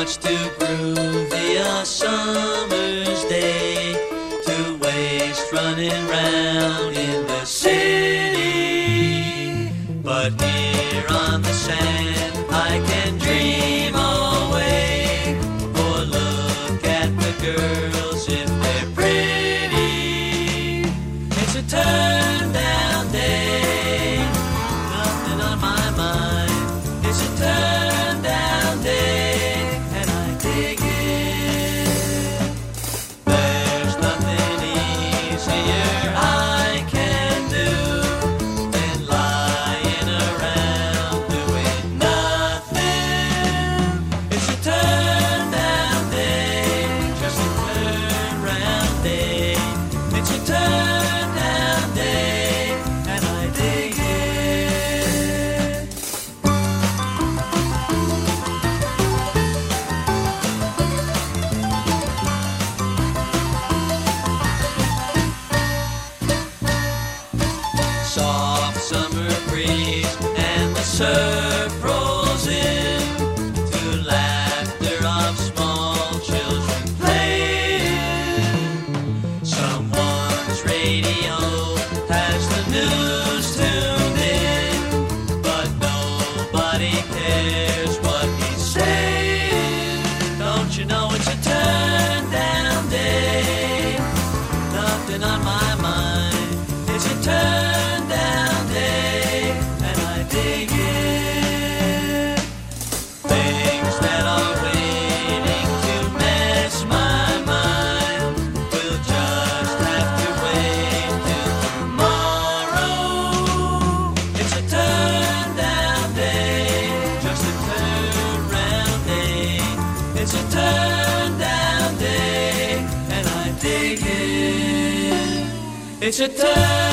much too groovy a summer's A turn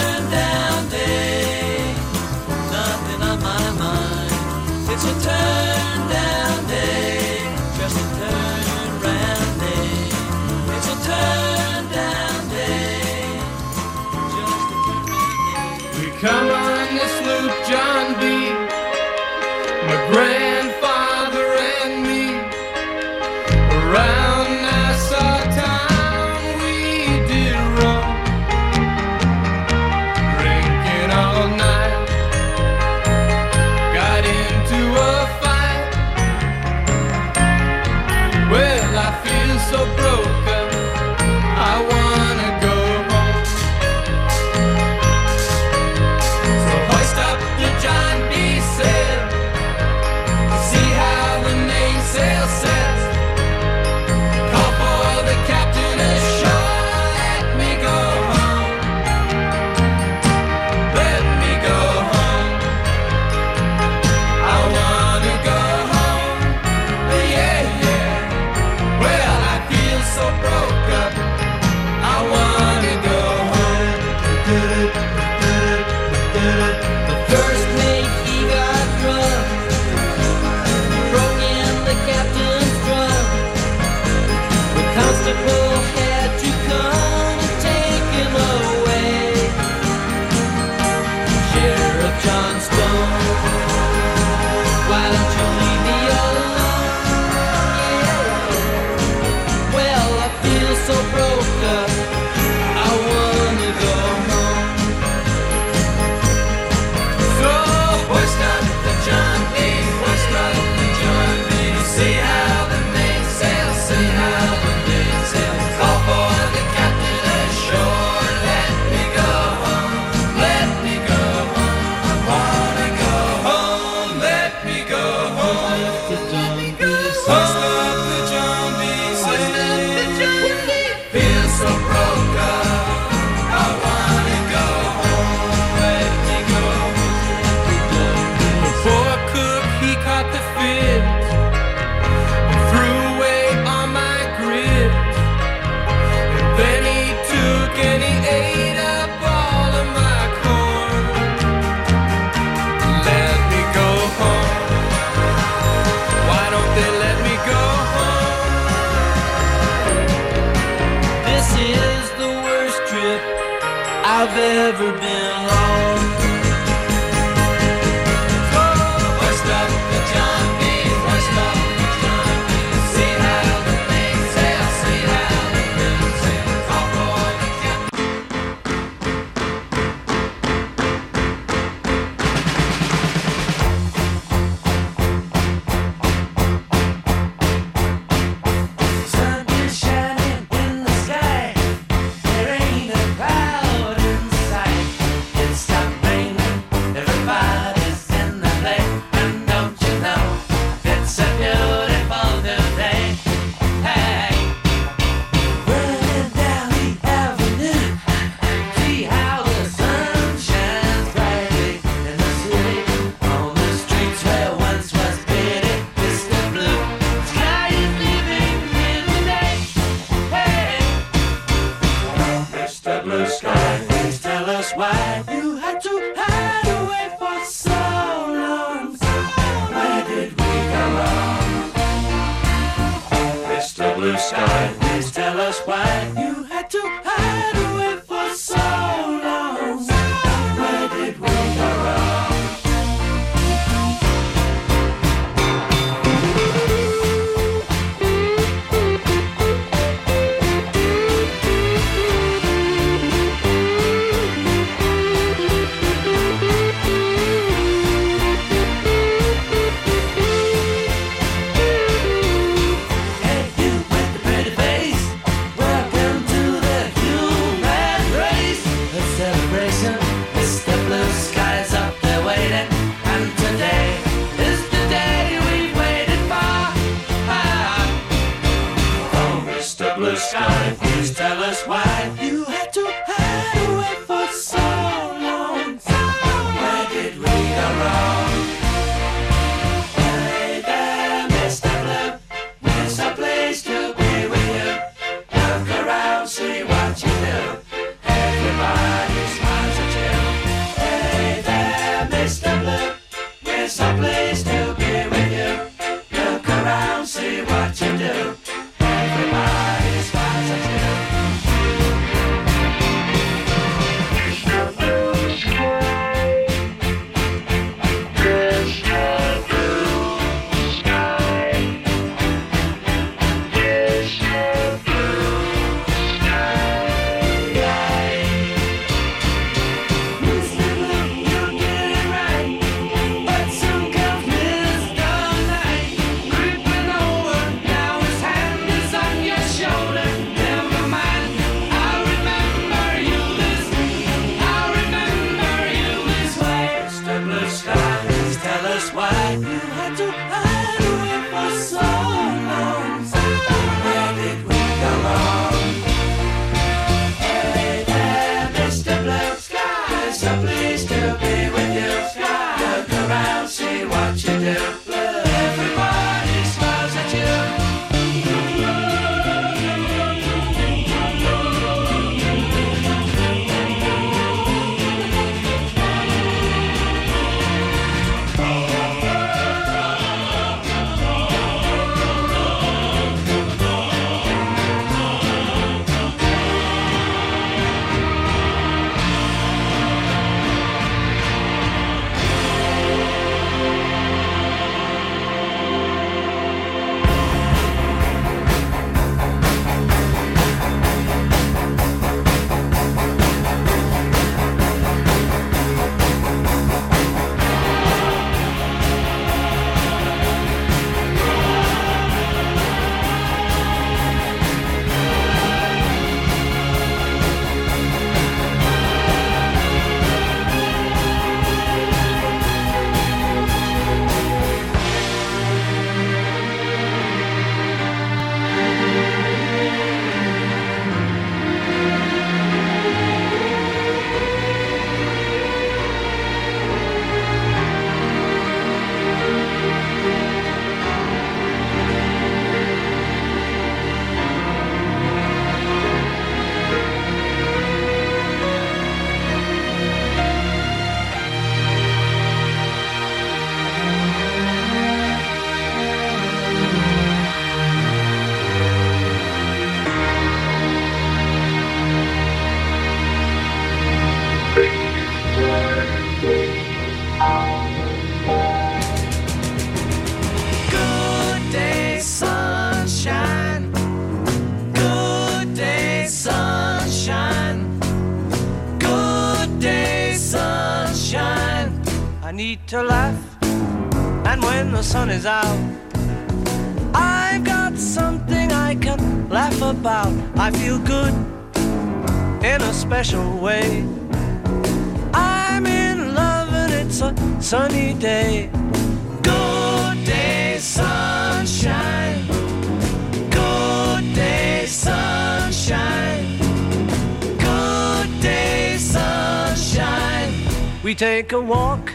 We take a walk,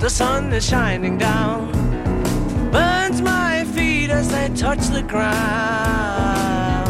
the sun is shining down, burns my feet as they touch the ground.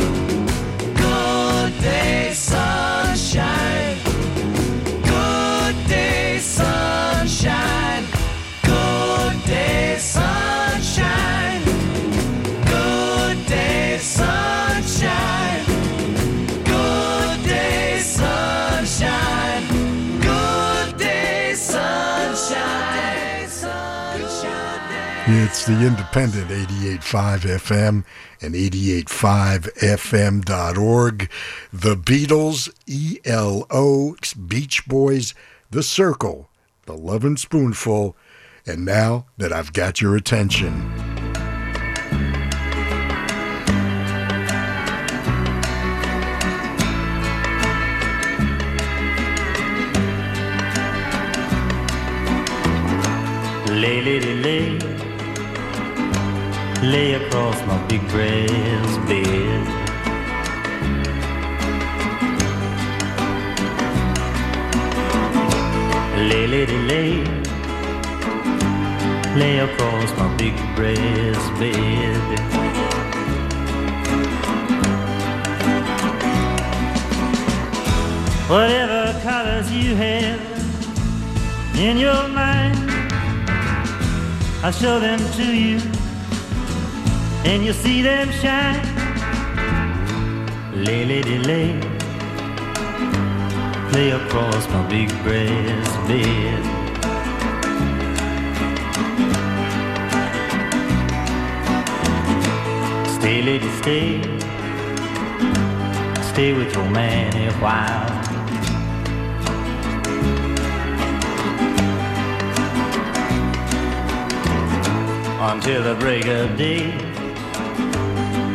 The independent 88.5 FM and 88.5fm.org. The Beatles, ELO, Beach Boys, The Cyrkle, The Lovin' Spoonful, and now that I've got your attention. Lay, lay, lay, lay, lay across my big brass bed. Lay, lay, lay, lay, lay across my big brass bed. Whatever colors you have in your mind. I'll show them to you, and you'll see them shine. Lay, lady, lay, lay across my big brass bed. Stay, lady, stay, stay with your man a while. until the break of day.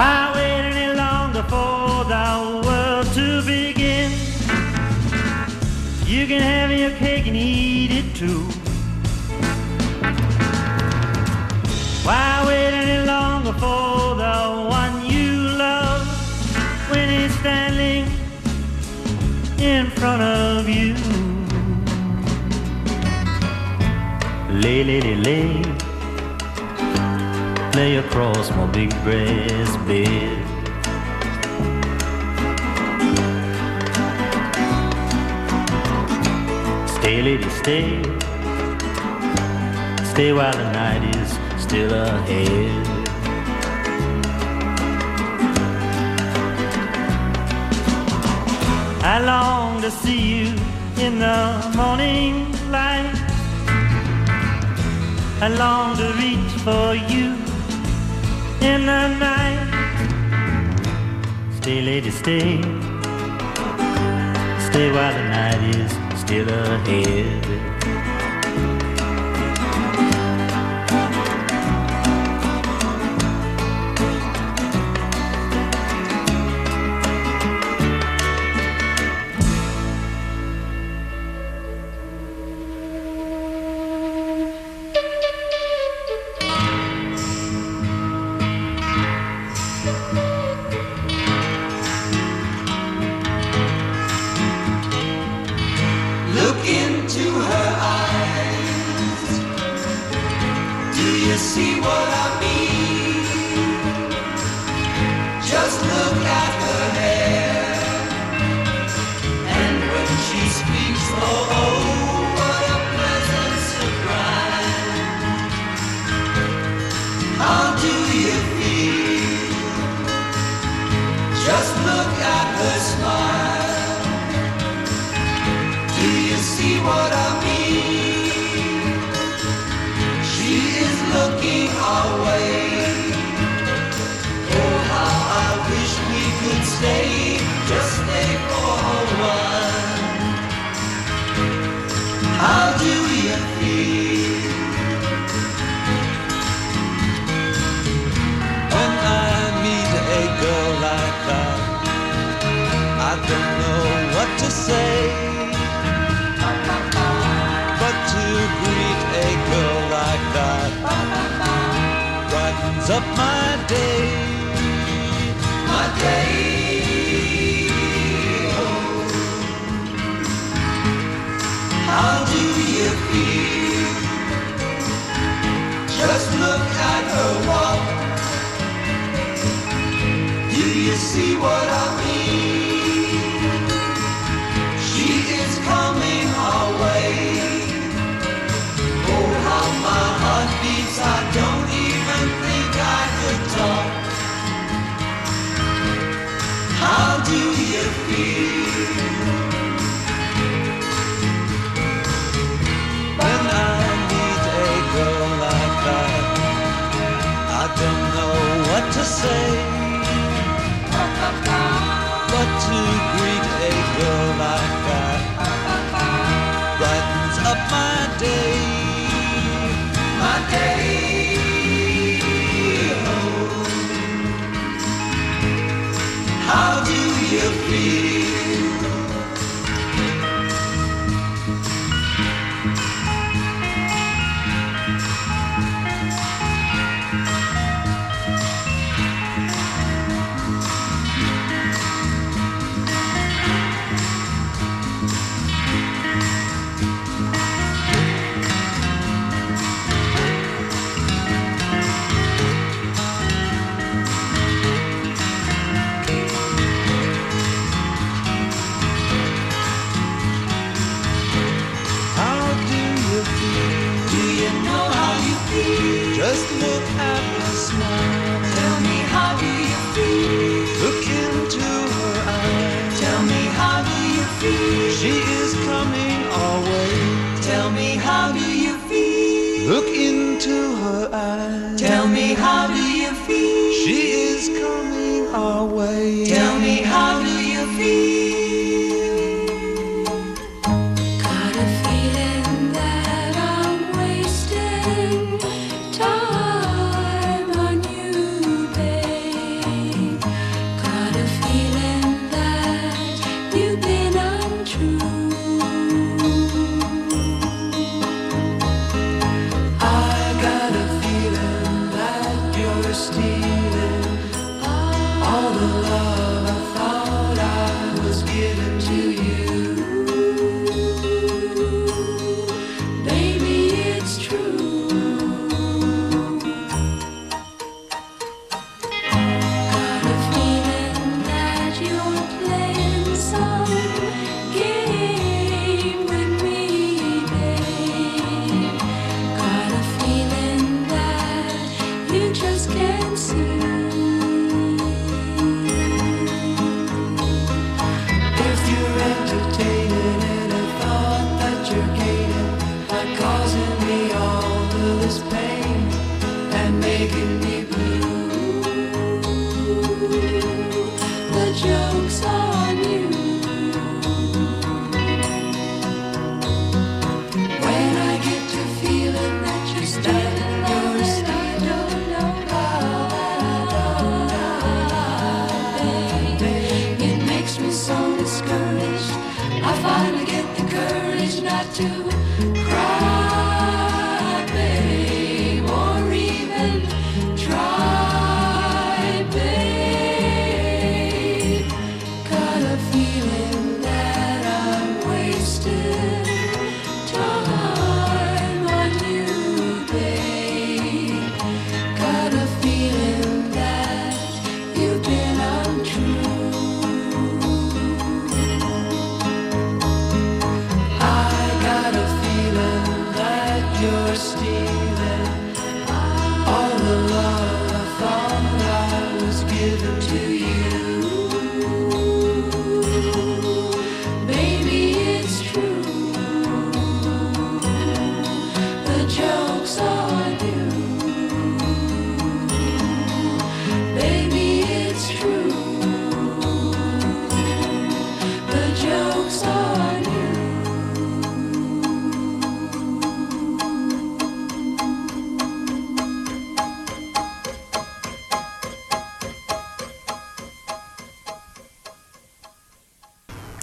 Why wait any longer for the world to begin? You can have your cake and eat it too. Why wait any longer for the one you love when he's standing in front of you? Lay, lay, lay, lay across my big brass bed. Stay, lady, stay. Stay while the night is still ahead. I long to see you in the morning light. I long to reach for you in the night. Stay, lady, stay. Stay while the night is still ahead.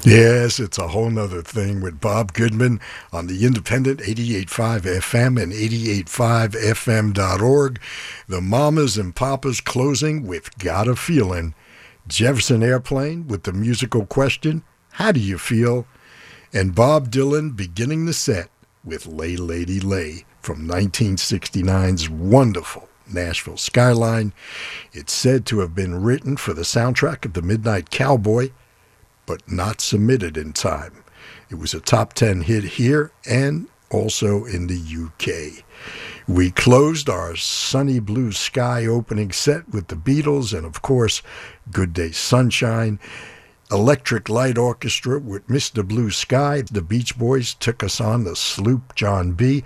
Yes, it's a whole nother thing with Bob Goodman on the independent 88.5 FM and 88.5FM.org. The Mamas and Papas closing with Got a Feeling. Jefferson Airplane with the musical question, How do you feel? And Bob Dylan beginning the set with Lay Lady Lay from 1969's wonderful Nashville Skyline. It's said to have been written for the soundtrack of The Midnight Cowboy but not submitted in time. It was a top 10 hit here and also in the UK. We closed our sunny blue sky opening set with the Beatles and, of course, Good Day Sunshine. Electric Light Orchestra with Mr. Blue Sky. The Beach Boys took us on the sloop John B.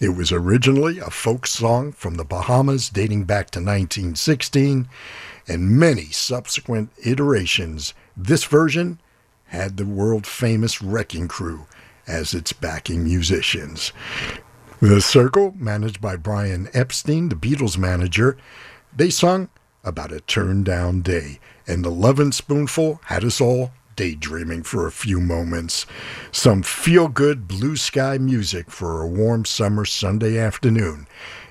It was originally a folk song from the Bahamas dating back to 1916, and many subsequent iterations this version had the world famous Wrecking Crew as its backing musicians. The Cyrkle, managed by Brian Epstein, the Beatles manager, they sung about a turned down day, and the Lovin' Spoonful had us all daydreaming for a few moments. Some feel good blue sky music for a warm summer Sunday afternoon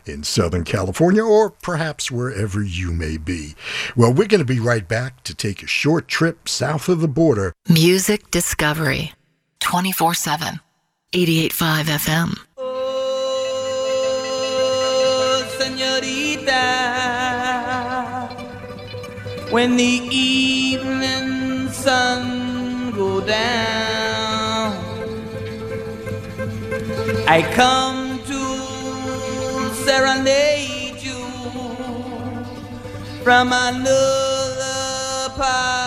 in Southern California or perhaps wherever you may be. Well, we're going to be right back to take a short trip south of the border. Music Discovery 24 7. 88.5 FM. Oh, señorita, when the evening sun go down, I come to serenade you from another part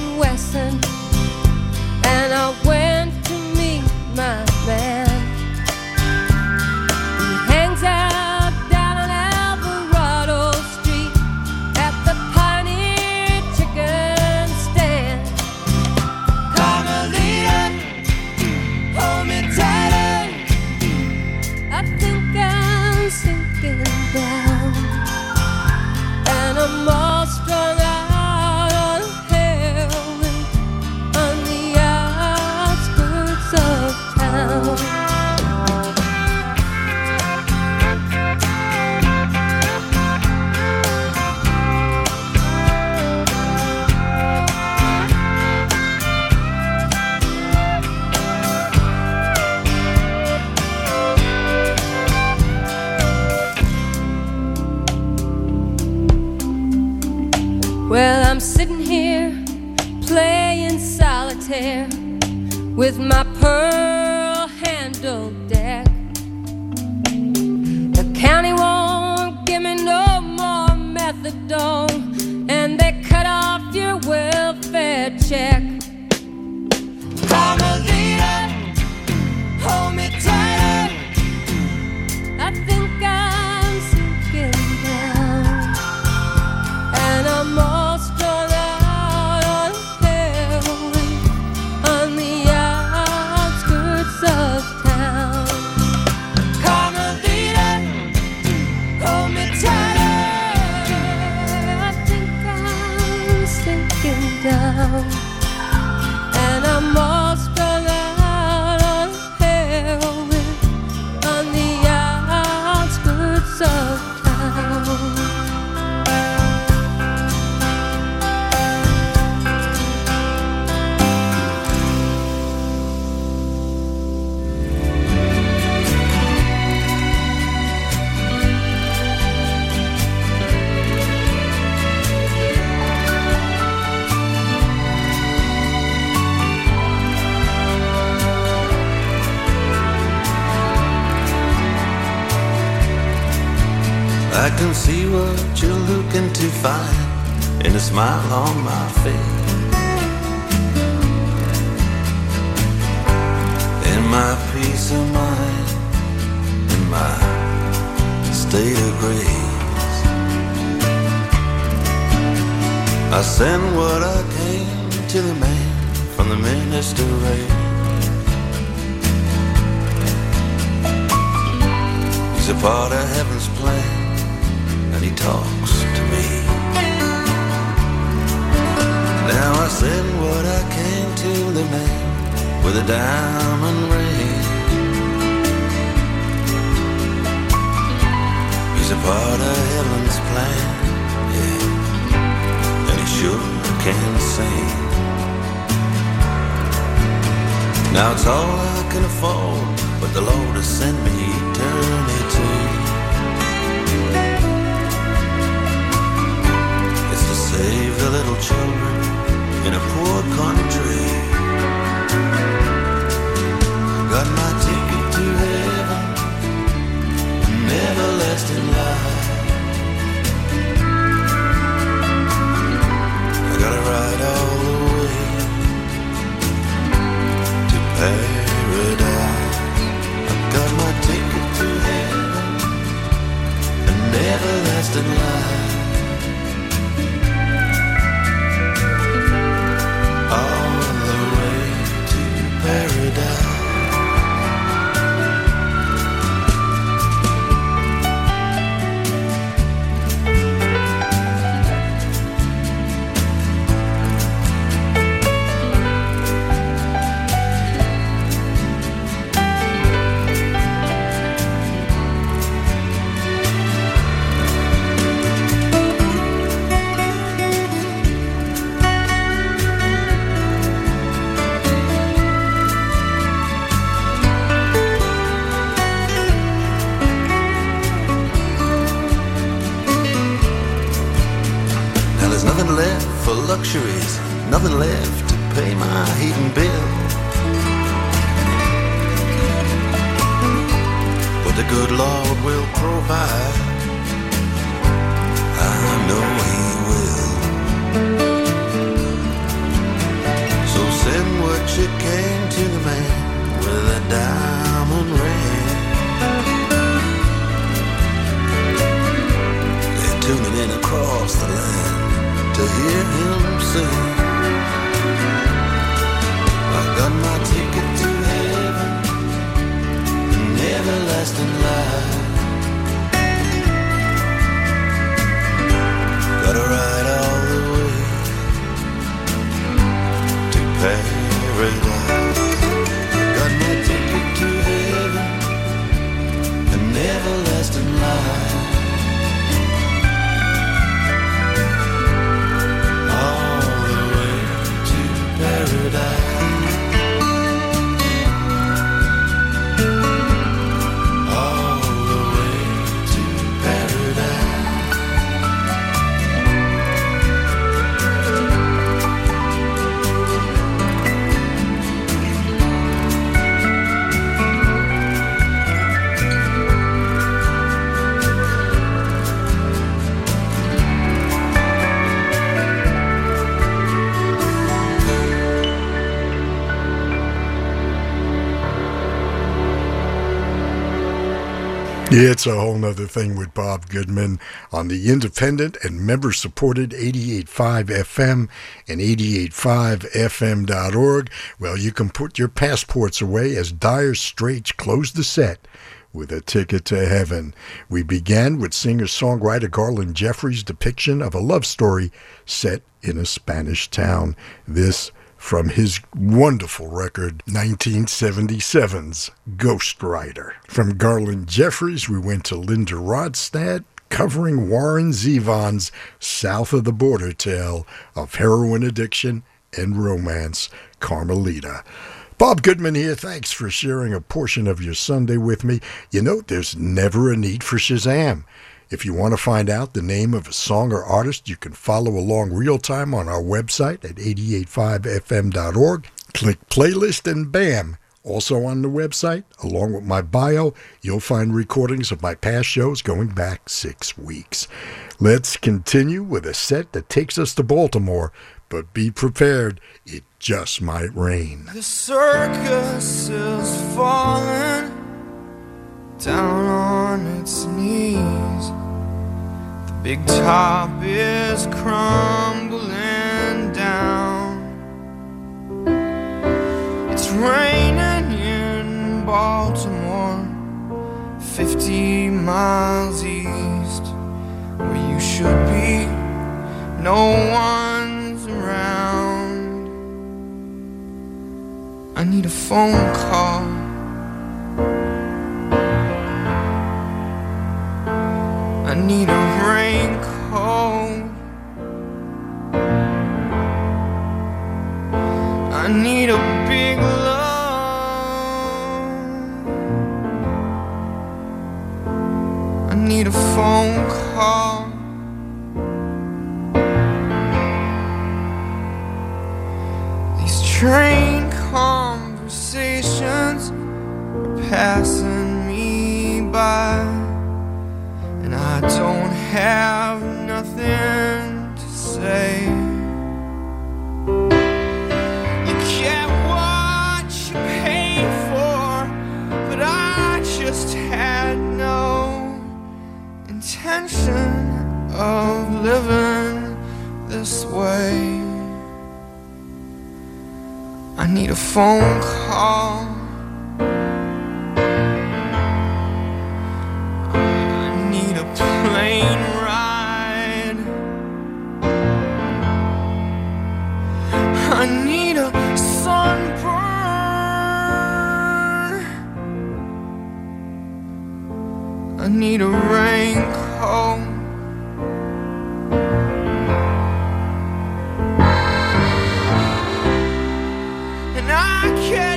and Wesson, and I went to meet my It's a whole nother thing with Bob Goodman on the independent and member supported 88.5 FM and 88.5FM.org. Well, you can put your passports away as Dire Straits close the set with a ticket to heaven. We began with singer songwriter Garland Jeffreys' depiction of a love story set in a Spanish town. This from his wonderful record 1977's Ghost Rider. From Garland Jeffreys, we went to Linda Ronstadt covering Warren Zevon's South of the Border tale of heroin addiction and romance, Carmelita. Bob Goodman here. Thanks for sharing a portion of your Sunday with me. You know, there's never a need for Shazam. If you want to find out the name of a song or artist, you can follow along real time on our website at 885fm.org. Click playlist and bam! Also on the website, along with my bio, you'll find recordings of my past shows going back six weeks. Let's continue with a set that takes us to Baltimore, but be prepared, it just might rain. The circus is falling down on its knees. The big top is crumbling down. It's raining in Baltimore, 50 miles east, where you should be. No one's around. I need a phone call. Need a raincoat. I need a big love. I need a phone call. These train conversations are passing me by. And I don't have nothing to say. You get what you pay for, but I just had no intention of living this way. I need a phone call. Plane ride. I need a sunburn. I need a raincoat. And I get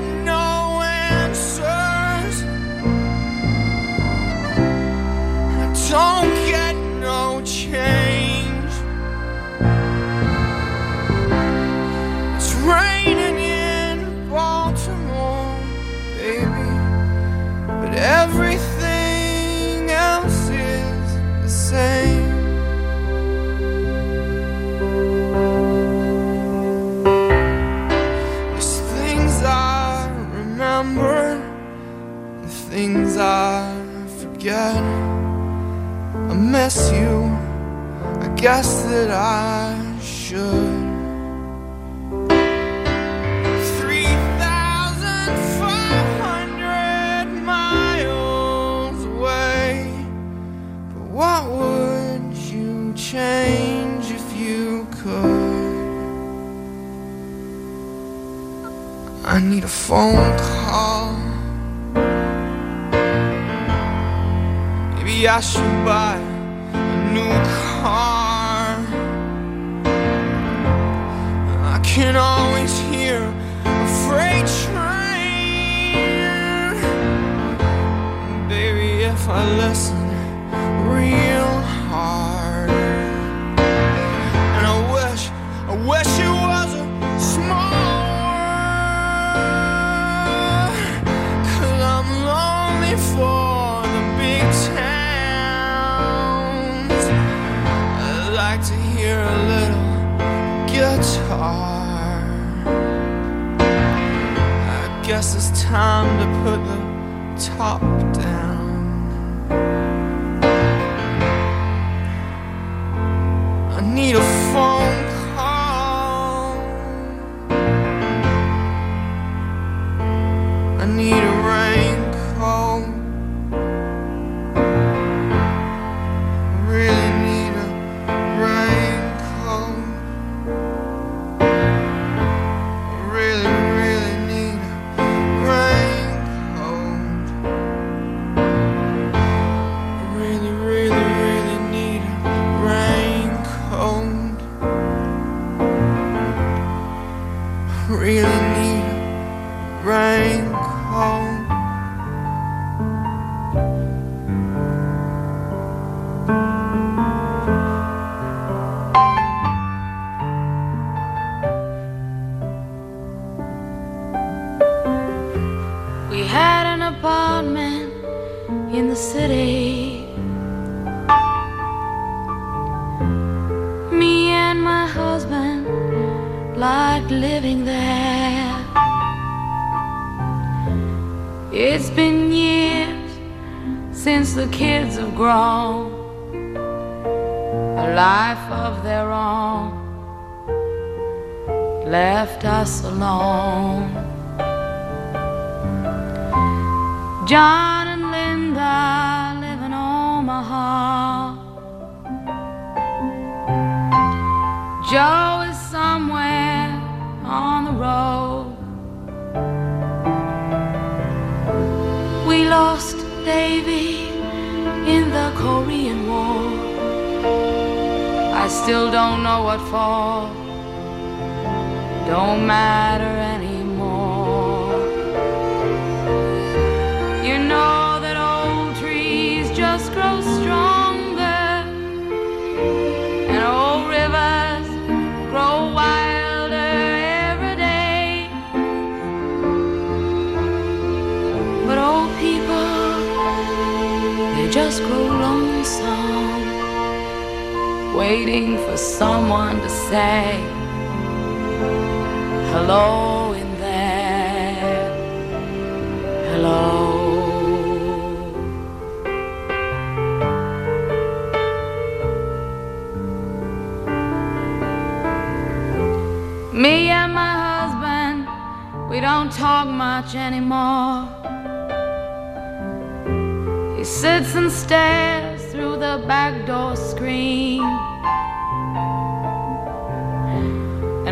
everything else is the same. There's things I remember, and things I forget. I miss you, I guess that I should. What would you change if you could? I need a phone call. Maybe I should buy a new car. I can always hear a freight train. Baby, if I listen real hard. And I wish, I wish it was a small. Cause I'm lonely for the big towns. I'd like to hear a little guitar. I guess it's time to put the top down. Need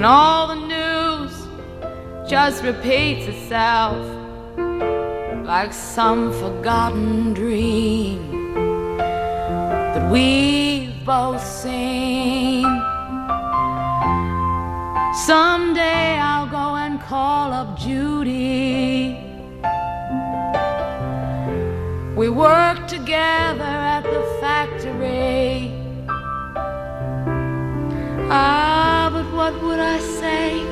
And all the news just repeats itself like some forgotten dream that we've both seen. Someday I'll go and call up Judy. We worked together Ah, but what would I say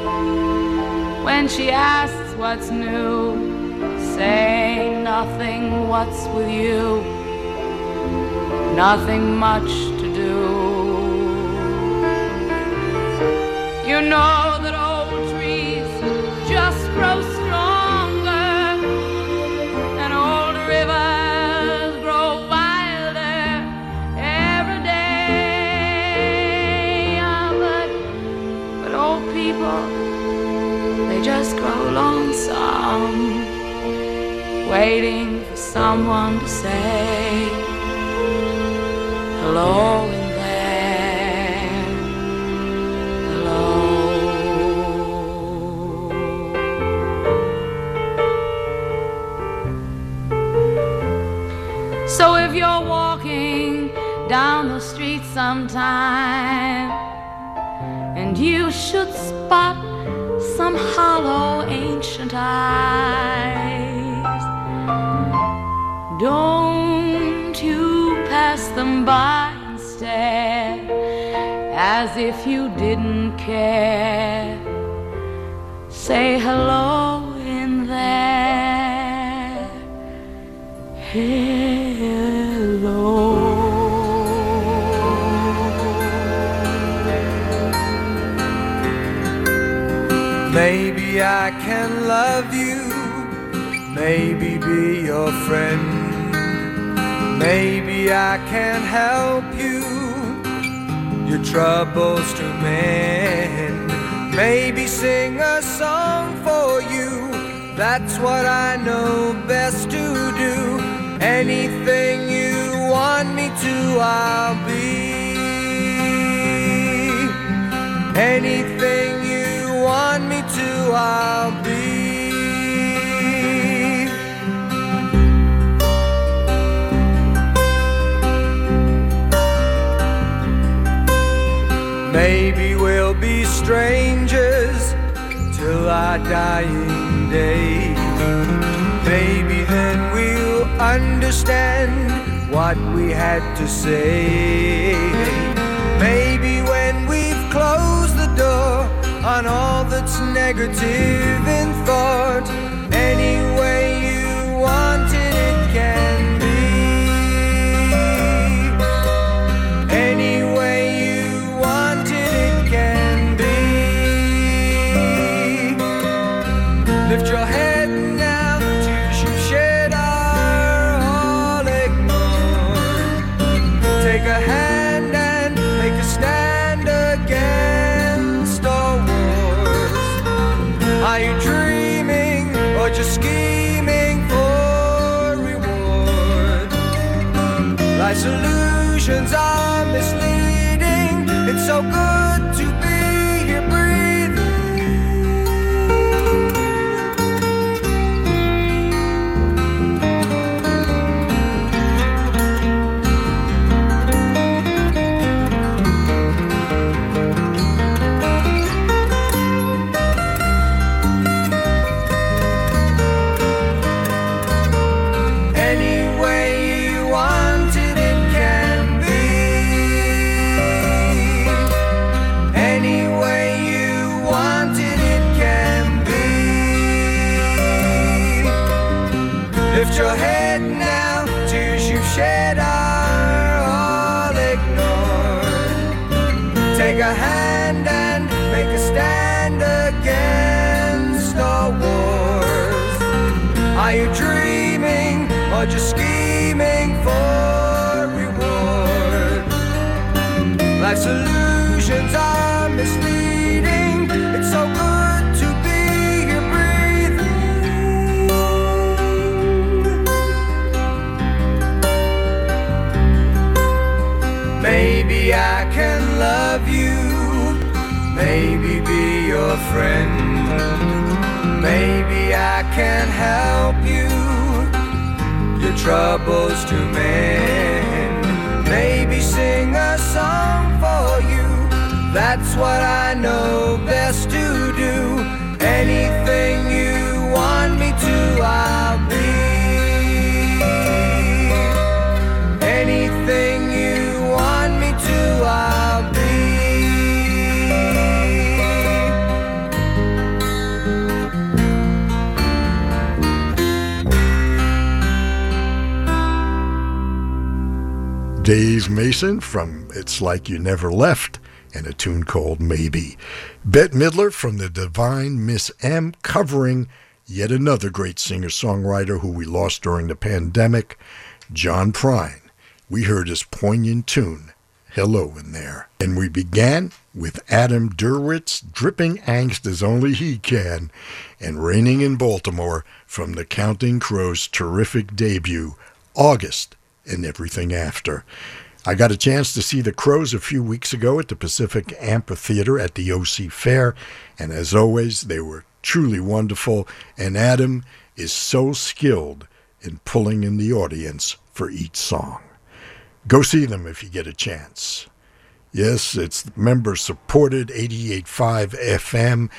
when she asks what's new? Say nothing, what's with you? Nothing much to do. You know that old waiting for someone to say hello in there. Hello. So if you're walking down the street sometime and you should spot some hollow ancient eyes, don't you pass them by and stare as if you didn't care. Say hello in there. Hello. Maybe I can love you, maybe be your friend. Maybe I can help you your troubles to mend. Maybe sing a song for you. That's what I know best to do. Anything you want me to, I'll be. Anything you want me to, I'll be. Maybe we'll be strangers till our dying day. Maybe then we'll understand what we had to say. Maybe when we've closed the door on all that's negative in thought, any way you want it, it can Life's illusions are misleading. It's so good troubles to mend. Maybe sing a song for you. That's what I know best to Dave Mason from It's Like You Never Left and a tune called Maybe. Bette Midler from the Divine Miss M covering yet another great singer-songwriter who we lost during the pandemic, John Prine. We heard his poignant tune, Hello in There. And we began with Adam Duritz, dripping angst as only he can, and Raining in Baltimore from the Counting Crows' terrific debut, August and Everything After. I got a chance to see the Crows a few weeks ago at the Pacific Amphitheater at the OC Fair, and as always, they were truly wonderful, and Adam is so skilled in pulling in the audience for each song. Go see them if you get a chance. Yes, it's member supported 88.5 FM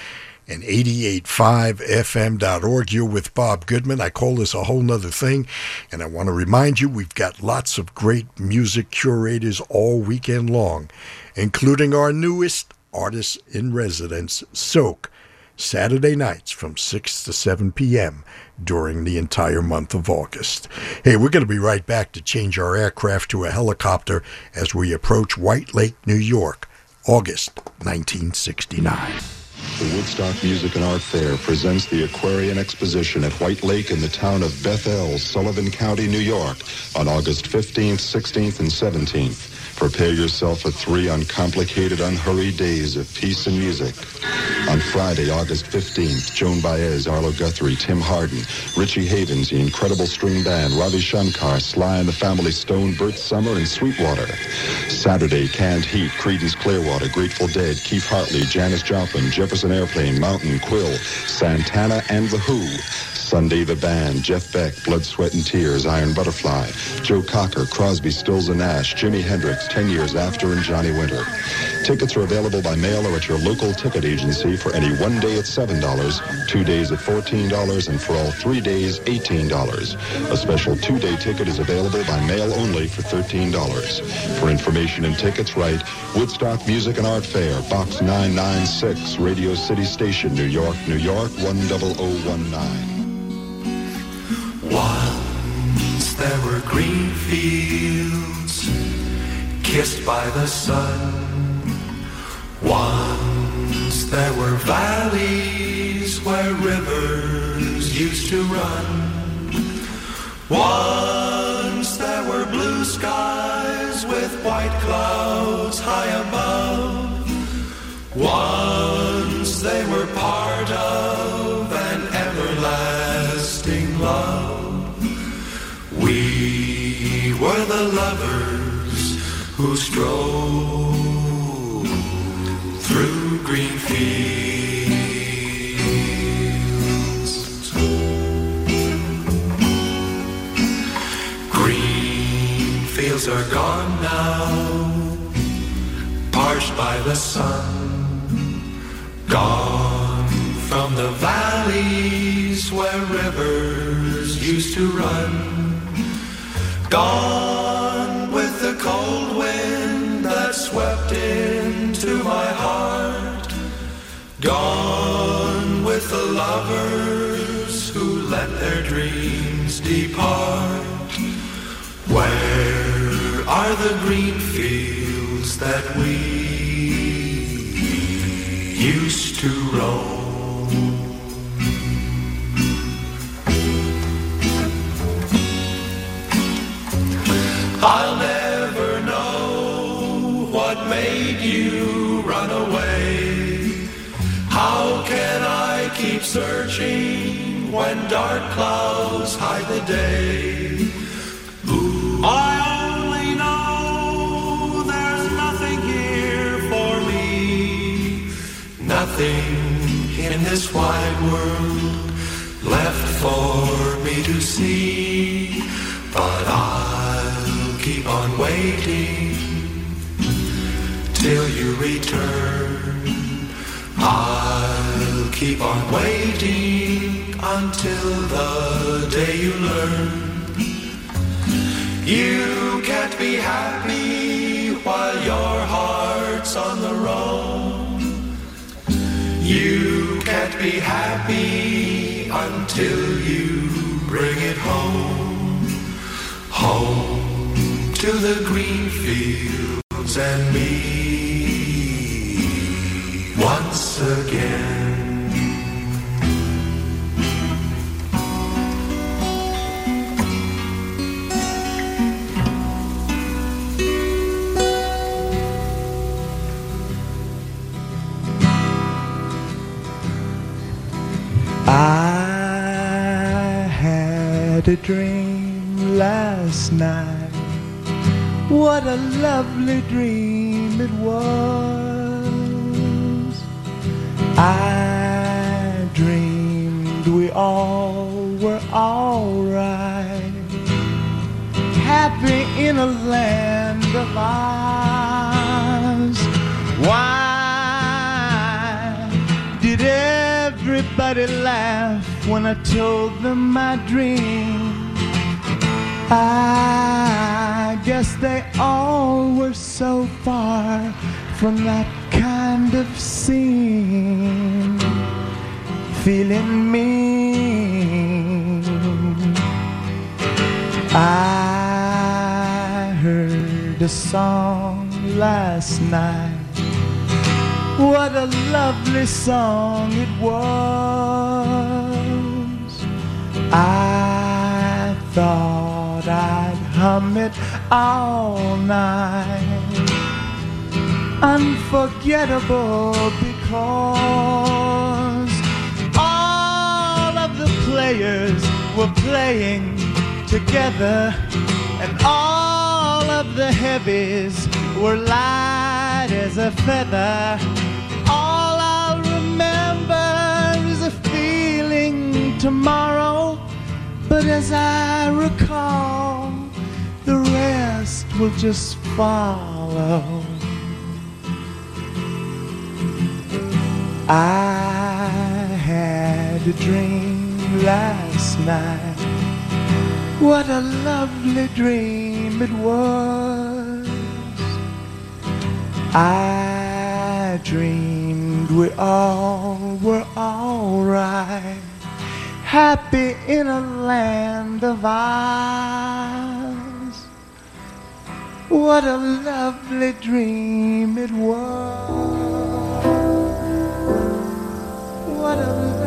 and 88.5fm.org. You're with Bob Goodman. I call this a whole nother thing, and I want to remind you we've got lots of great music curators all weekend long, including our newest artist in residence, Soak, Saturday nights from 6 to 7 p.m. during the entire month of August. Hey, we're going to be right back to change our aircraft to a helicopter as we approach White Lake, New York, August 1969. The Woodstock Music and Art Fair presents the Aquarian Exposition at White Lake in the town of Bethel, Sullivan County, New York, on August 15th, 16th, and 17th. Prepare yourself for three uncomplicated, unhurried days of peace and music. On Friday, August 15th, Joan Baez, Arlo Guthrie, Tim Hardin, Richie Havens, the Incredible String Band, Ravi Shankar, Sly and the Family Stone, Bert Sommer, and Sweetwater. Saturday, Canned Heat, Creedence Clearwater, Grateful Dead, Keith Hartley, Janis Joplin, Jefferson Airplane, Mountain, Quill, Santana, and The Who. Sunday, The Band, Jeff Beck, Blood, Sweat, and Tears, Iron Butterfly, Joe Cocker, Crosby, Stills, and Nash, Jimi Hendrix, 10 Years After, and Johnny Winter. Tickets are available by mail or at your local ticket agency for any one day at $7, two days at $14, and for all three days, $18. A special two-day ticket is available by mail only for $13. For information and tickets, write Woodstock Music and Art Fair, Box 996, Radio City Station, New York, New York, 10019. There were green fields kissed by the sun. Once there were valleys where rivers used to run. Once there were blue skies with white clouds high above. Once they were part of the lovers who strove through green fields. Green fields are gone now, parched by the sun. Gone from the valleys where rivers used to run. Gone with the cold wind that swept into my heart. Gone with the lovers who let their dreams depart. Where are the green fields that we used to roam? I'll never know what made you run away. How can I keep searching when dark clouds hide the day? I only know there's nothing here for me. Nothing in this wide world left for me to see. But keep on waiting till you return. I'll keep on waiting until the day you learn. You can't be happy while your heart's on the roam. You can't be happy until you bring it home. Home to the green fields and me once again. I had a dream last night. What a lovely dream it was. I dreamed we all were alright. Happy in a land of ours. Why did everybody laugh when I told them my dream? I guess they all were so far from that kind of scene. Feeling mean. I heard a song last night. What a lovely song it was. I thought I'd hum it all night. unforgettable because all of the players were playing together and all of the heavies were light as a feather. All I'll remember is a feeling tomorrow, but as I recall, the rest will just follow. I had a dream last night. What a lovely dream it was. I dreamed we all were alright, happy in a land of ours. What a lovely dream it was. What a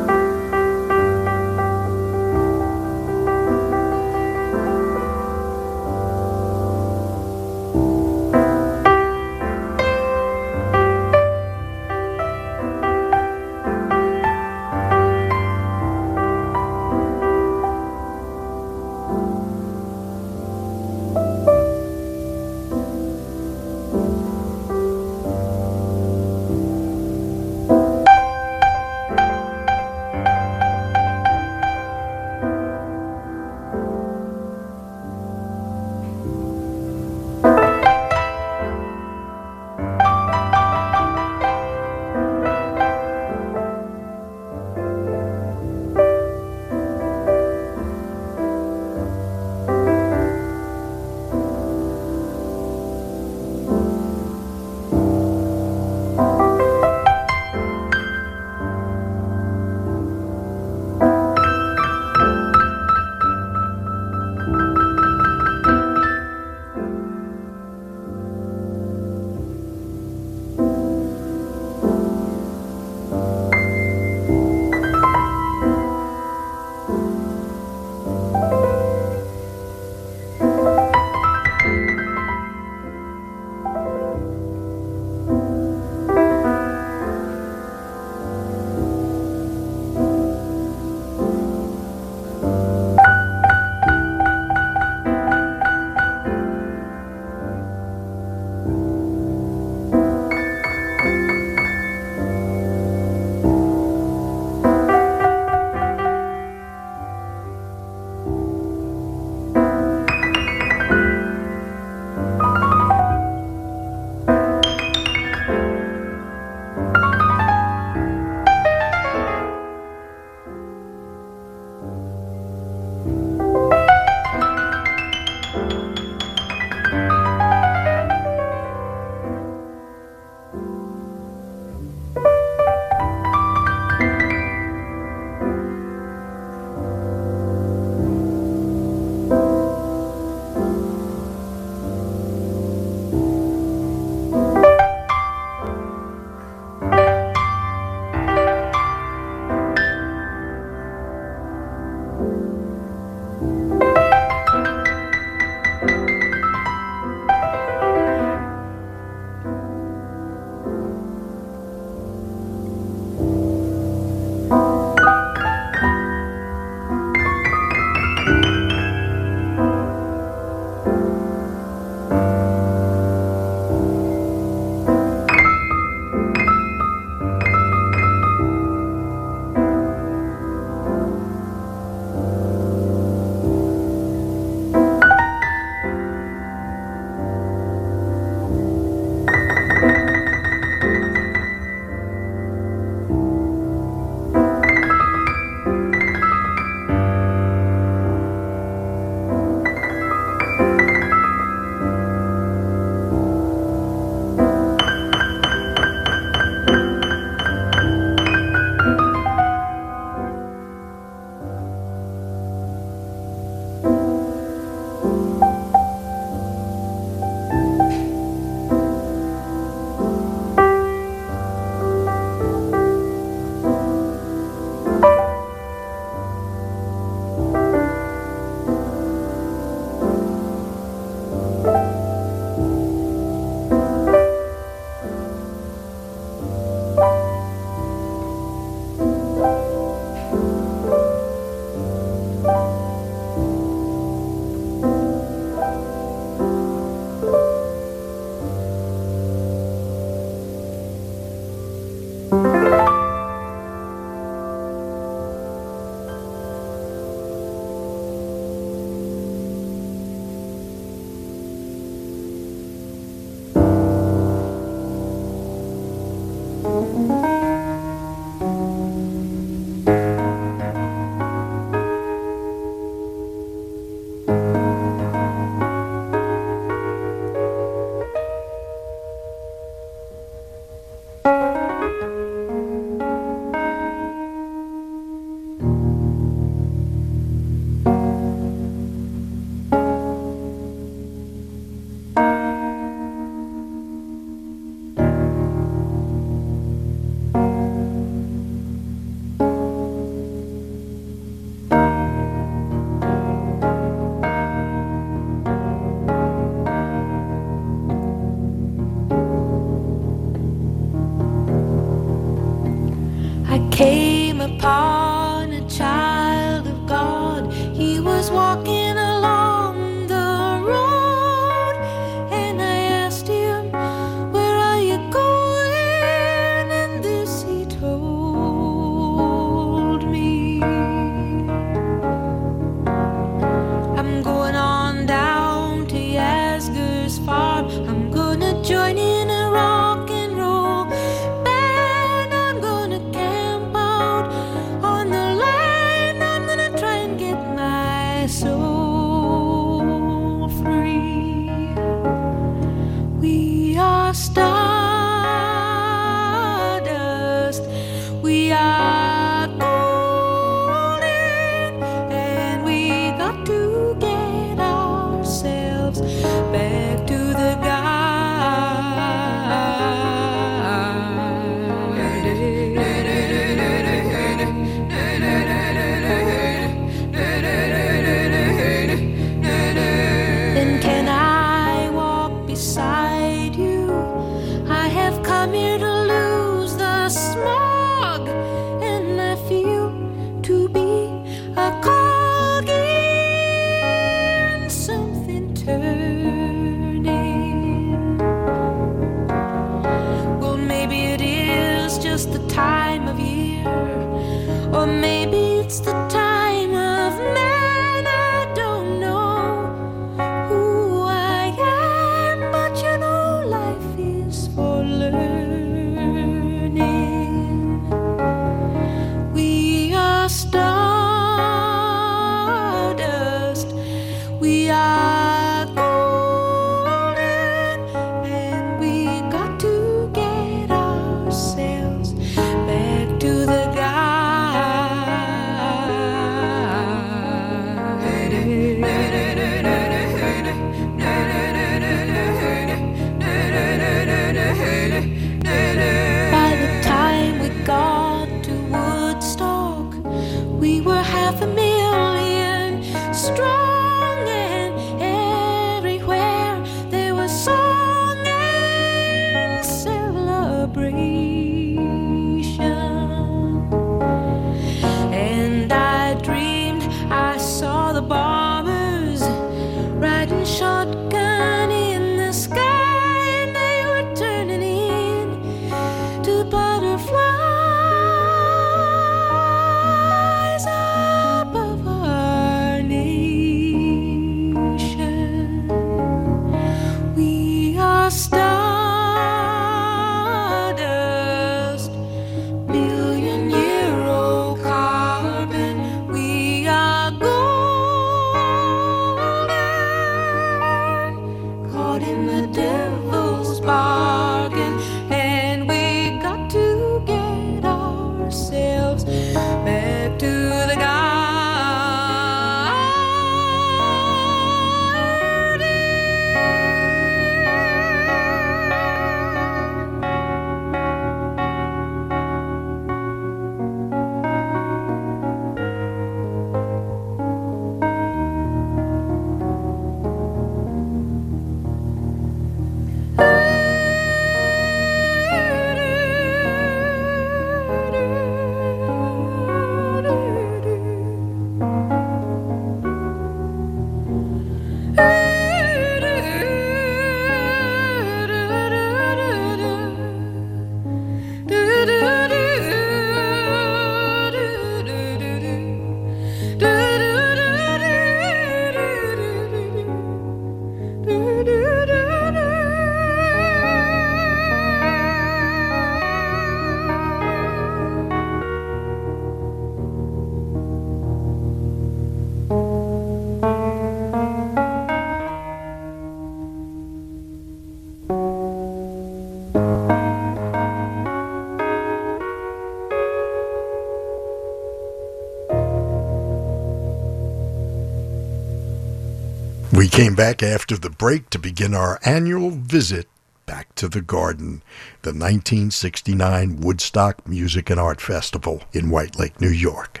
came back after the break to begin our annual visit back to the garden, the 1969 Woodstock Music and Art Festival in White Lake, New York.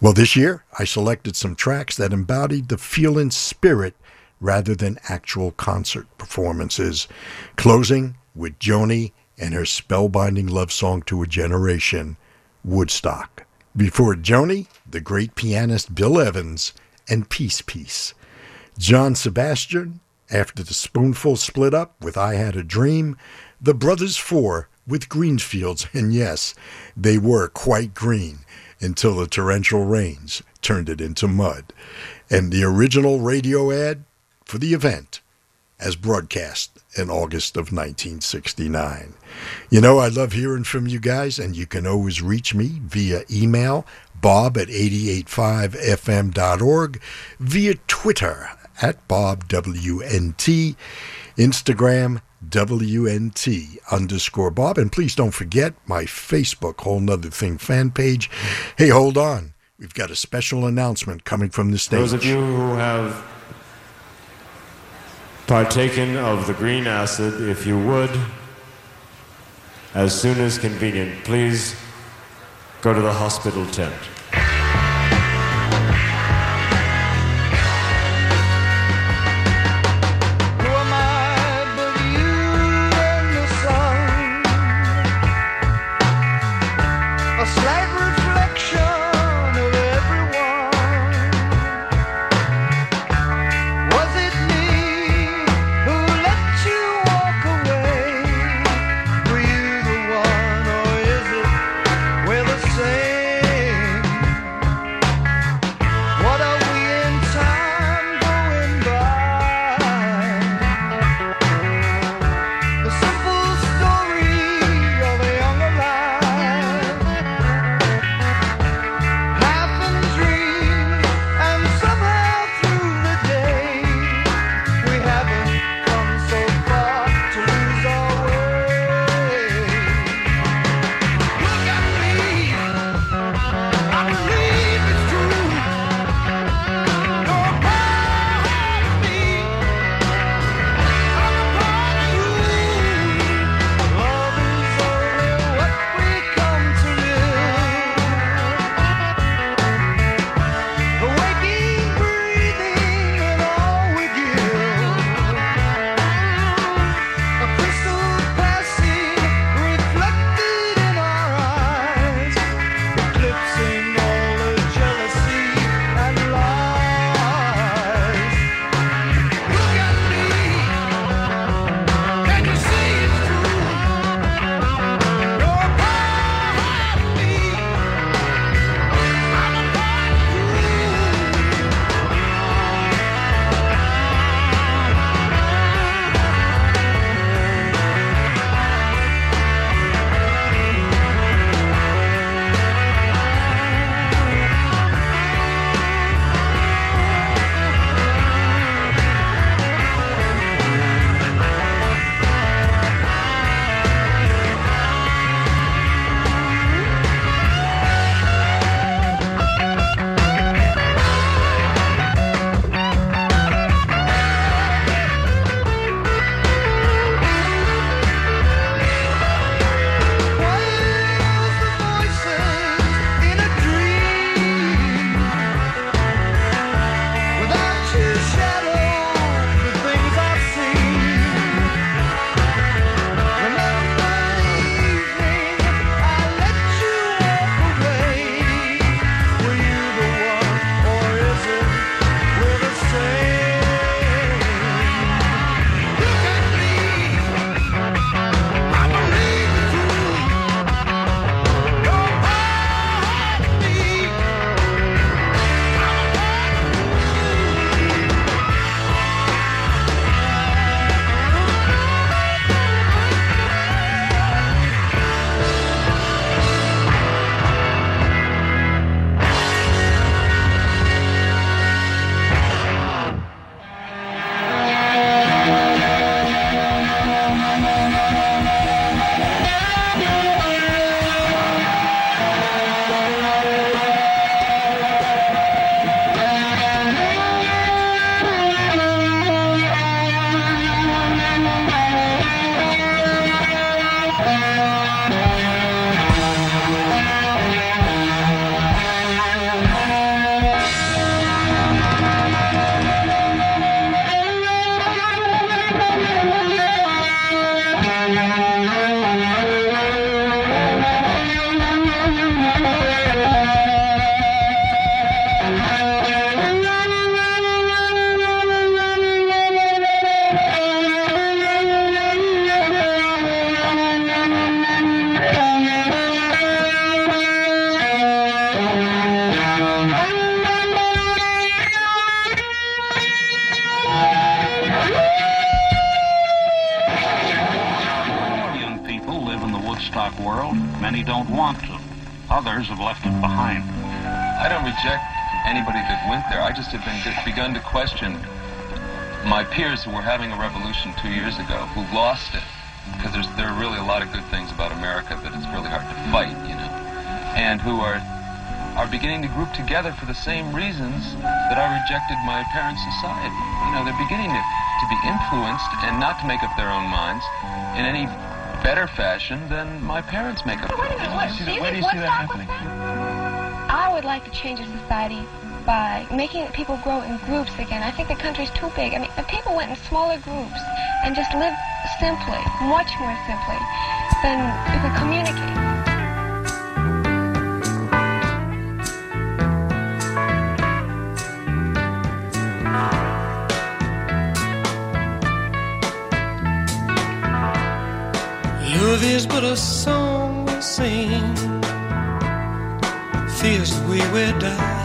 Well, this year I selected some tracks that embodied the feel and spirit rather than actual concert performances, closing with Joni and her spellbinding love song to a generation, Woodstock. Before Joni, the great pianist Bill Evans, and Peace Piece. John Sebastian, after the Spoonful split up with I Had a Dream, the Brothers Four with Greenfields, and yes, they were quite green until the torrential rains turned it into mud. And the original radio ad for the event as broadcast in August of 1969. You know, I love hearing from you guys, and you can always reach me via email, bob at 885fm.org, via Twitter at bobwnt, Instagram, WNT underscore Bob. And please don't forget my Facebook Whole Nother Thing fan page. Hey, hold on. We've got a special announcement coming from the stage. Those of you who have partaken of the green acid, if you would, as soon as convenient, please go to the hospital tent. Two years ago, who lost it, because there's there are really a lot of good things about America that it's really hard to fight, you know, and who are are beginning to group together for the same reasons that I rejected my parents' society. You know, they're beginning to, to be influenced and not to make up their own minds in any better fashion than my parents make up their own minds. Where do you see that happening? I would like to change the society by making people grow in groups again. I think the country's too big. I mean, if people went in smaller groups and just lived simply, much more simply, then we could communicate. Love is but a song we sing, feels the way we die.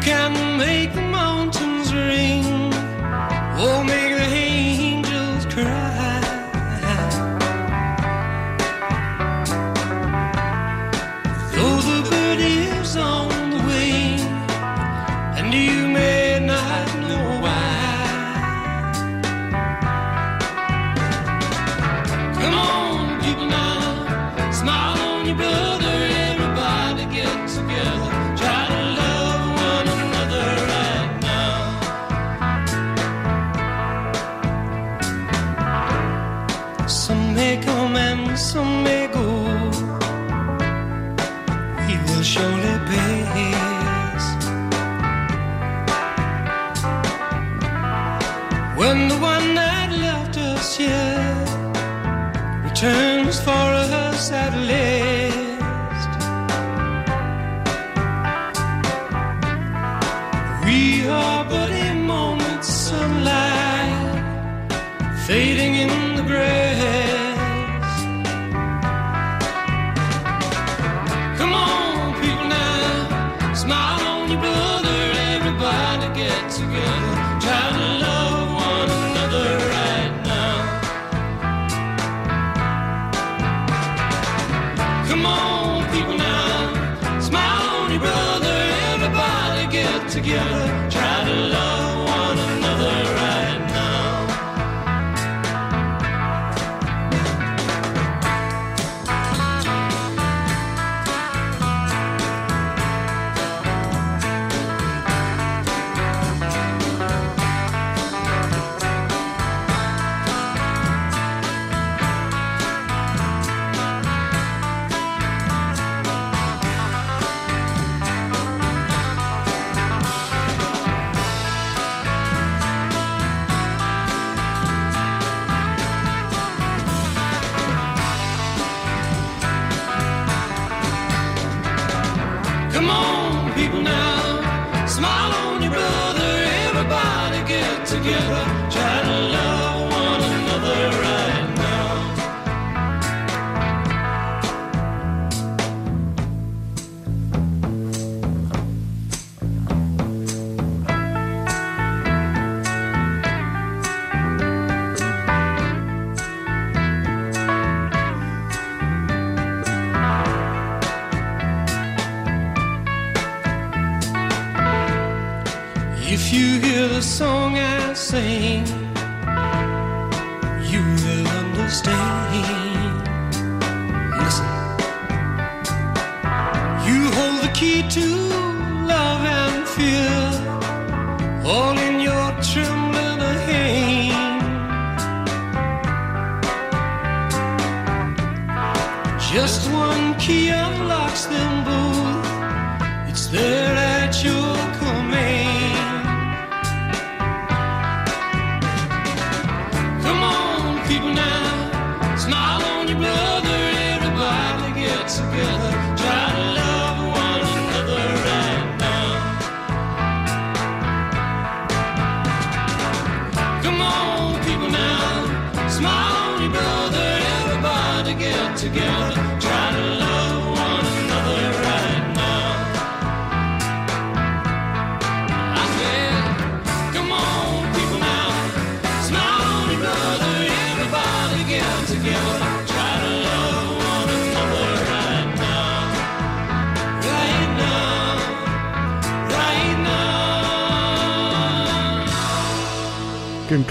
Can make There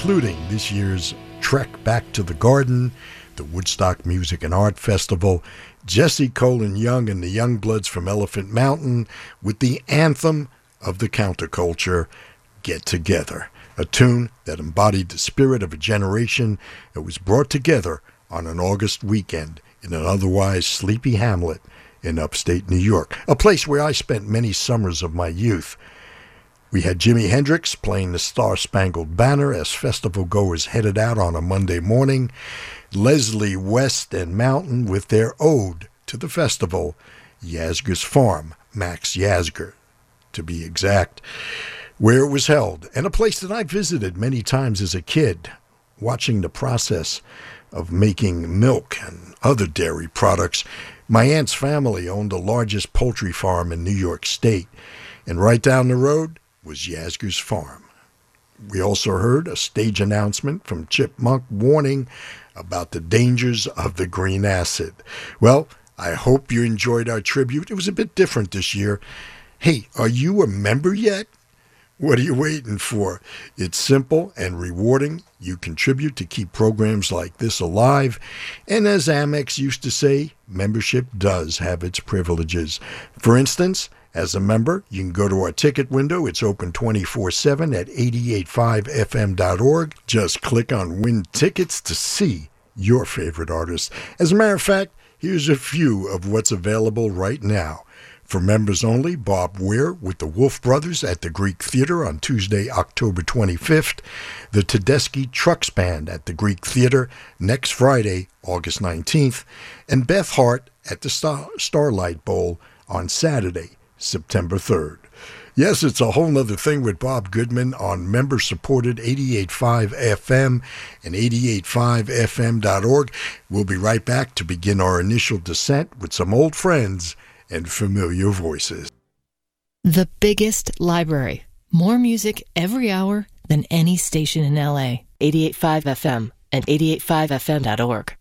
now. Concluding this year's trek back to the garden, the Woodstock Music and Art Festival, Jesse Colin Young and the Youngbloods from Elephant Mountain with the anthem of the counterculture, Get Together, a tune that embodied the spirit of a generation that was brought together on an August weekend in an otherwise sleepy hamlet in upstate New York, a place where I spent many summers of my youth. We had Jimi Hendrix playing the Star Spangled Banner as festival goers headed out on a Monday morning, Leslie West and Mountain with their ode to the festival, Yasgur's Farm, Max Yasgur, to be exact, where it was held, and a place that I visited many times as a kid, watching the process of making milk and other dairy products. My aunt's family owned the largest poultry farm in New York State, and right down the road was Yasgur's Farm. We also heard a stage announcement from Chip Monck warning about the dangers of the green acid. Well, I hope you enjoyed our tribute. It was a bit different this year. Hey, are you a member yet? What are you waiting for? It's simple and rewarding. You contribute to keep programs like this alive. And as Amex used to say, membership does have its privileges. For instance, as a member, you can go to our ticket window. It's open 24 7 at 885fm.org. Just click on Win Tickets to see your favorite artists. As a matter of fact, here's a few of what's available right now. For members only, Bob Weir with the Wolf Brothers at the Greek Theater on Tuesday, October 25th. The Tedeschi Trucks Band at the Greek Theater next Friday, August 19th. And Beth Hart at the Star- Starlight Bowl on Saturday, September 3rd. Yes, it's a whole nother thing with Bob Goodman on member supported 88.5 FM and 88.5fm.org. We'll be right back to begin our initial descent with some old friends and familiar voices. The biggest library. More music every hour than any station in LA. 88.5 FM and 88.5fm.org.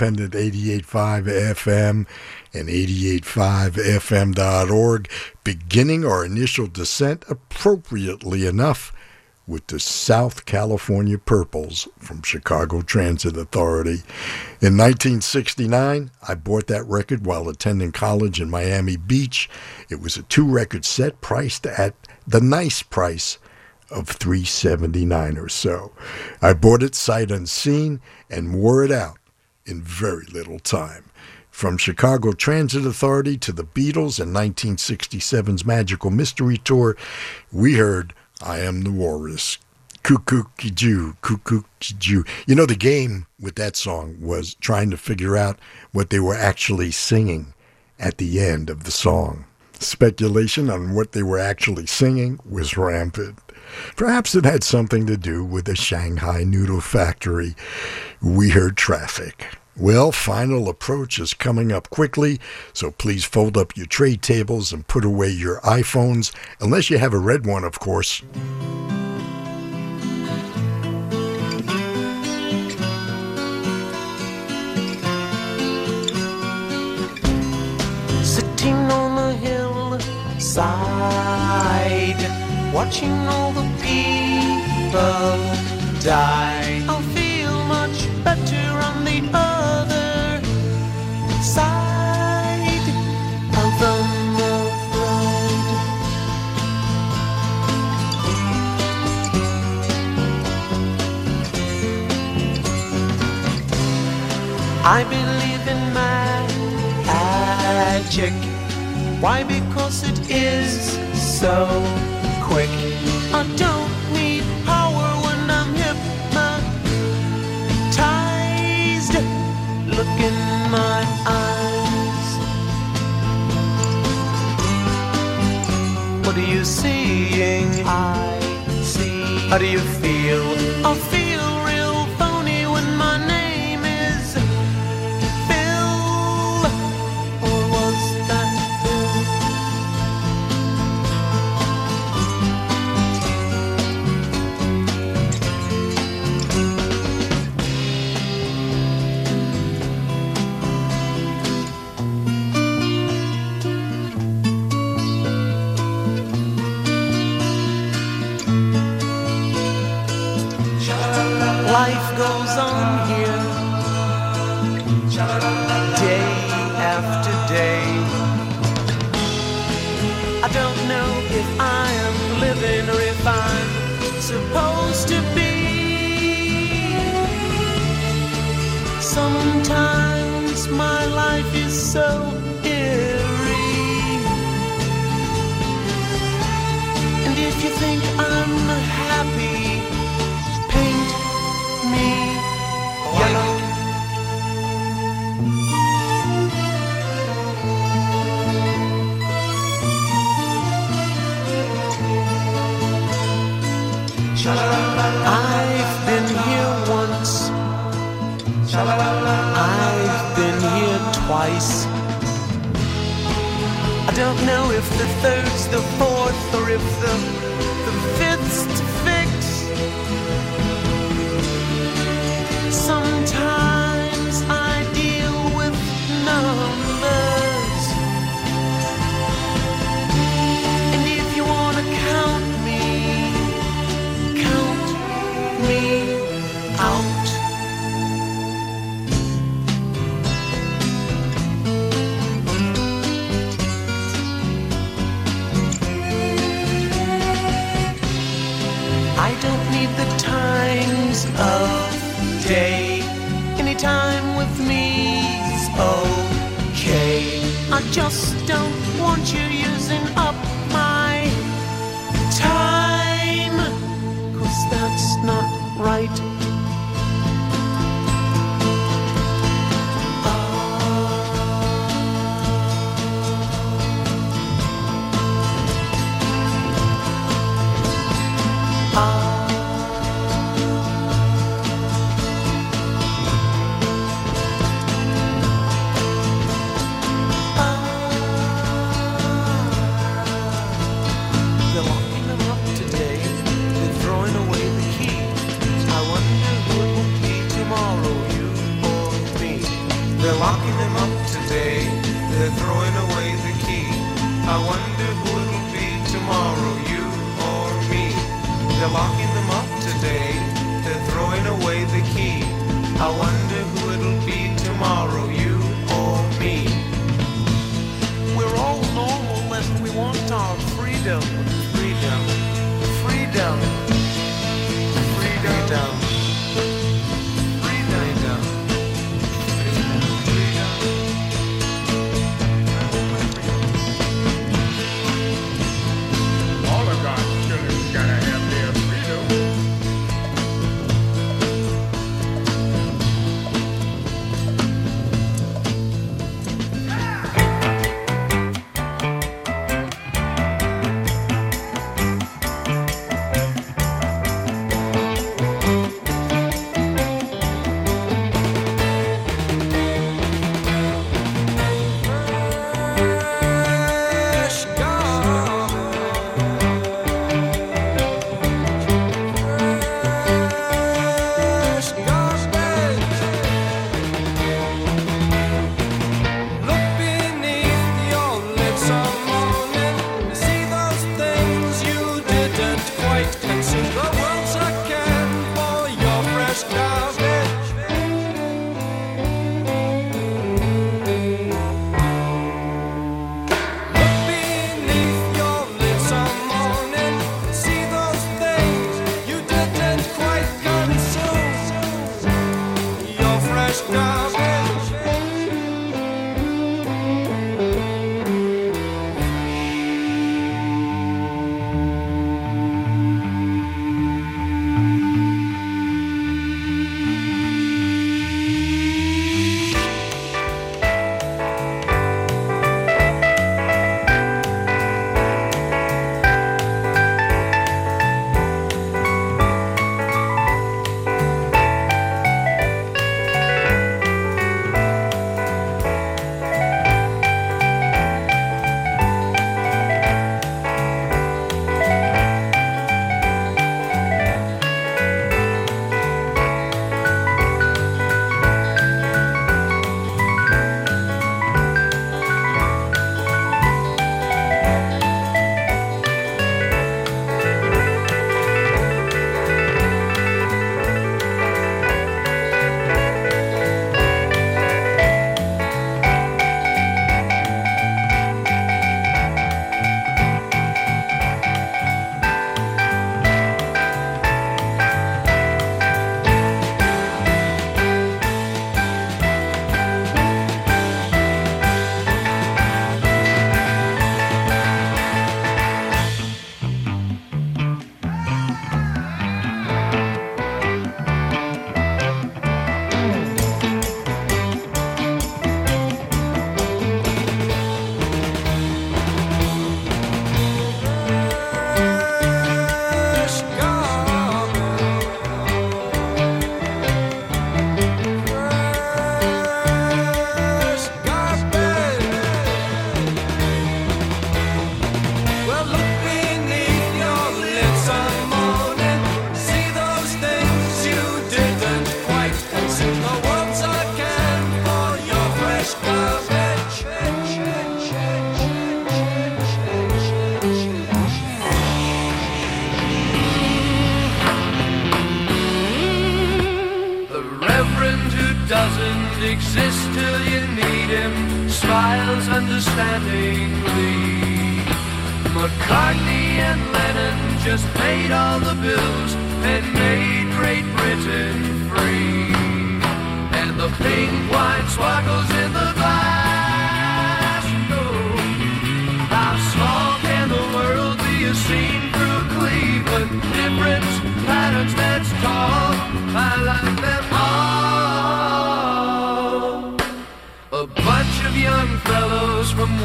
independent 88.5 FM and 88.5fm.org, beginning our initial descent appropriately enough with the South California Purples from Chicago Transit Authority. In 1969, I bought that record while attending college in Miami Beach. It was a two record set priced at the nice price of 379 or so. I bought it sight unseen and wore it out in very little time. From Chicago Transit Authority to the Beatles and 1967's Magical Mystery Tour, we heard I Am the Walrus. Cuckoo Jew, Cuckoo. You know, the game with that song was trying to figure out what they were actually singing at the end of the song. Speculation on what they were actually singing was rampant. Perhaps it had something to do with the Shanghai noodle factory. We heard traffic. Well, final approach is coming up quickly, so please fold up your tray tables and put away your iPhones, unless you have a red one, of course. Sitting on the hillside, watching all the people die. I believe in magic. Why? Because it is so quick. I don't need power when I'm hypnotized. Look in my eyes. What are you seeing? I see. How do you feel? I feel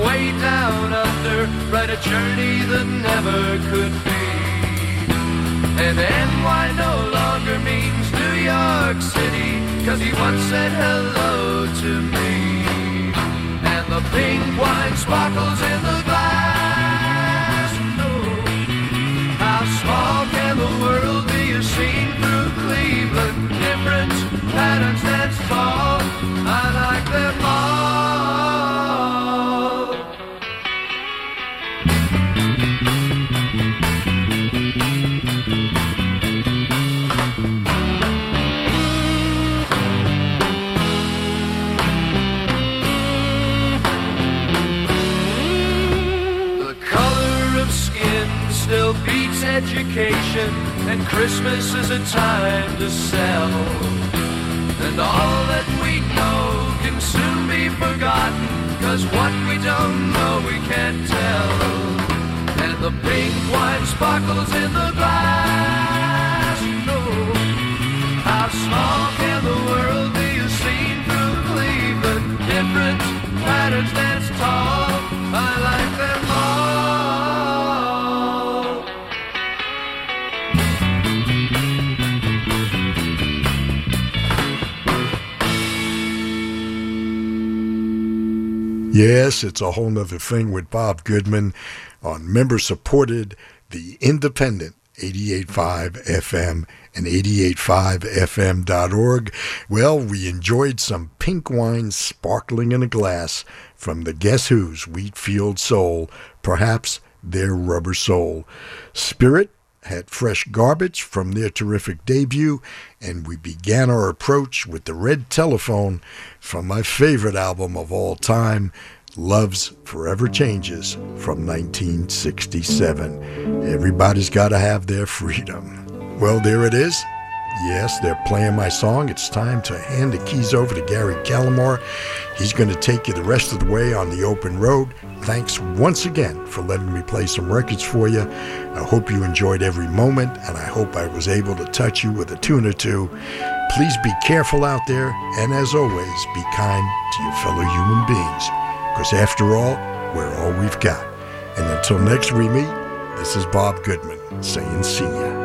way down under, ride a journey that never could be. And NY no longer means New York City, cause he once said hello to me. And the pink wine sparkles in the glass. Oh, how small can the world be? You've seen through Cleveland, different patterns that fall. I like them all. And Christmas is a time to sell. And all that we know can soon be forgotten, cause what we don't know we can't tell. And the pink wine sparkles in the glass, know. How small can the world be seen through Cleveland? Different patterns dance tall, Yes, it's a whole nother thing with Bob Goodman on member supported The Independent 88.5 FM and 88.5fm.org. Well, we enjoyed some pink wine sparkling in a glass from the Guess Who's Wheatfield Soul, perhaps their rubber soul. Spirit had fresh garbage from their terrific debut, and we began our approach with the red telephone from my favorite album of all time, Love's Forever Changes from 1967. Everybody's got to have their freedom. Well, there it is. Yes, they're playing my song. It's time to hand the keys over to Gary Callamore. He's going to take you the rest of the way on the open road. Thanks once again for letting me play some records for you. I hope you enjoyed every moment, and I hope I was able to touch you with a tune or two. Please be careful out there, and as always, be kind to your fellow human beings, because after all, we're all we've got. And until next we meet, this is Bob Goodman saying see ya.